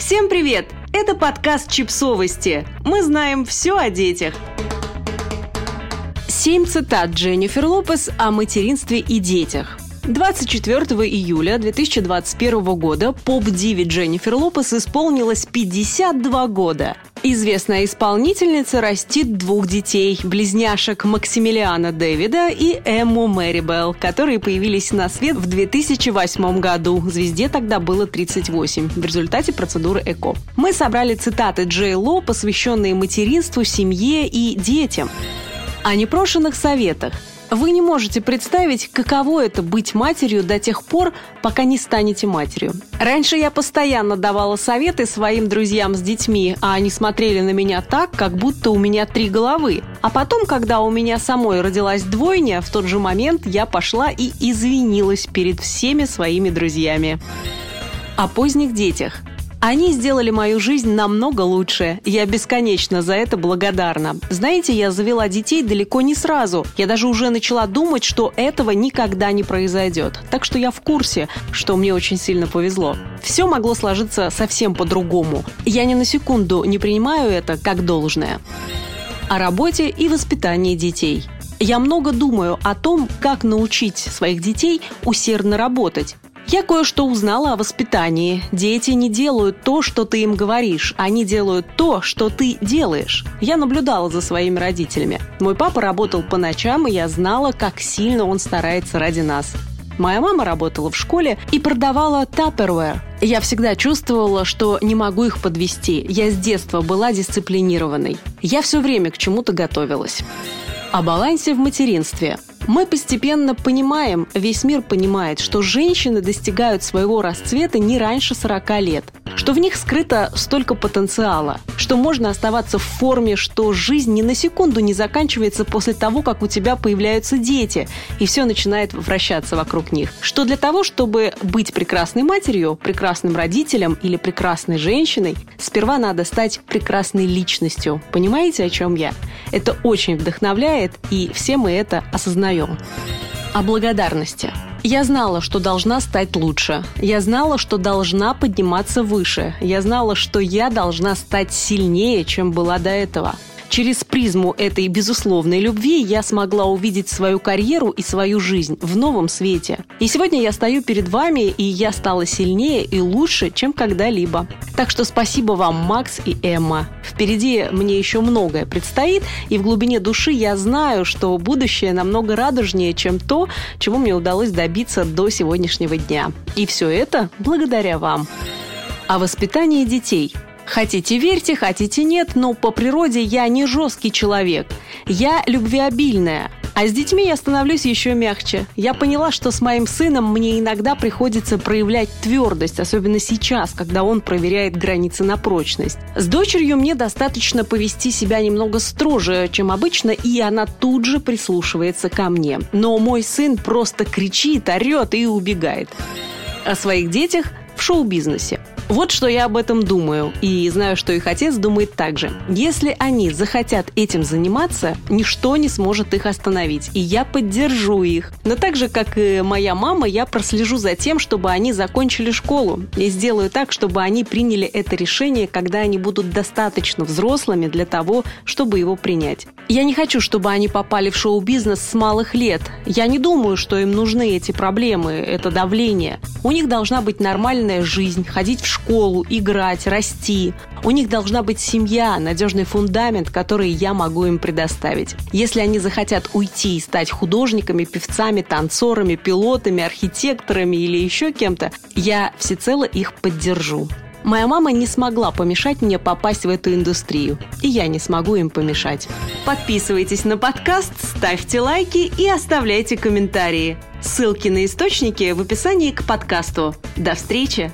Всем привет! Это подкаст «Чипсовости». Мы знаем все о детях. Семь цитат Дженнифер Лопес о материнстве и детях. 24 июля 2021 года поп-диве Дженнифер Лопес исполнилось 52 года. Известная исполнительница растит двух детей, близняшек Максимилиана Дэвида и Эмму Мэрибелл, которые появились на свет в 2008 году. Звезде тогда было 38 в результате процедуры ЭКО. Мы собрали цитаты Джей Ло, посвященные материнству, семье и детям. О непрошенных советах – вы не можете представить, каково это быть матерью до тех пор, пока не станете матерью. Раньше я постоянно давала советы своим друзьям с детьми, а они смотрели на меня так, как будто у меня три головы. А потом, когда у меня самой родилась двойня, в тот же момент я пошла и извинилась перед всеми своими друзьями. О поздних детях – они сделали мою жизнь намного лучше. Я бесконечно за это благодарна. Знаете, я завела детей далеко не сразу. Я даже уже начала думать, что этого никогда не произойдет. Так что я в курсе, что мне очень сильно повезло. Все могло сложиться совсем по-другому. Я ни на секунду не принимаю это как должное. О работе и воспитании детей. Я много думаю о том, как научить своих детей усердно работать. Я кое-что узнала о воспитании. Дети не делают то, что ты им говоришь. Они делают то, что ты делаешь. Я наблюдала за своими родителями. Мой папа работал по ночам, и я знала, как сильно он старается ради нас. Моя мама работала в школе и продавала Tupperware. Я всегда чувствовала, что не могу их подвести. Я с детства была дисциплинированной. Я все время к чему-то готовилась. О балансе в материнстве – мы постепенно понимаем, весь мир понимает, что женщины достигают своего расцвета не раньше 40 лет, что в них скрыто столько потенциала, что можно оставаться в форме, что жизнь ни на секунду не заканчивается после того, как у тебя появляются дети, и все начинает вращаться вокруг них. Что для того, чтобы быть прекрасной матерью, прекрасным родителем или прекрасной женщиной, сперва надо стать прекрасной личностью. Понимаете, о чем я? Это очень вдохновляет, и все мы это осознаем. О благодарности. Я знала, что должна стать лучше. Я знала, что должна подниматься выше. Я знала, что я должна стать сильнее, чем была до этого. Через призму этой безусловной любви я смогла увидеть свою карьеру и свою жизнь в новом свете. И сегодня я стою перед вами, и я стала сильнее и лучше, чем когда-либо. Так что спасибо вам, Макс и Эмма. Впереди мне еще многое предстоит, и в глубине души я знаю, что будущее намного радужнее, чем то, чего мне удалось добиться до сегодняшнего дня. И все это благодаря вам. О воспитании детей – Хотите верьте, хотите нет, но по природе я не жесткий человек. Я любвеобильная. А с детьми я становлюсь еще мягче. Я поняла, что с моим сыном мне иногда приходится проявлять твердость, особенно сейчас, когда он проверяет границы на прочность. С дочерью мне достаточно повести себя немного строже, чем обычно, и она тут же прислушивается ко мне. Но мой сын просто кричит, орет и убегает. О своих детях в шоу-бизнесе. Вот что я об этом думаю, и знаю, что их отец думает так же. Если они захотят этим заниматься, ничто не сможет их остановить, и я поддержу их. Но так же, как и моя мама, я прослежу за тем, чтобы они закончили школу, и сделаю так, чтобы они приняли это решение, когда они будут достаточно взрослыми для того, чтобы его принять. Я не хочу, чтобы они попали в шоу-бизнес с малых лет. Я не думаю, что им нужны эти проблемы, это давление. У них должна быть нормальная жизнь, ходить в школу, играть, расти. У них должна быть семья, надежный фундамент, который я могу им предоставить. Если они захотят уйти и стать художниками, певцами, танцорами, пилотами, архитекторами или еще кем-то, я всецело их поддержу. Моя мама не смогла помешать мне попасть в эту индустрию, и я не смогу им помешать. Подписывайтесь на подкаст, ставьте лайки и оставляйте комментарии. Ссылки на источники в описании к подкасту. До встречи!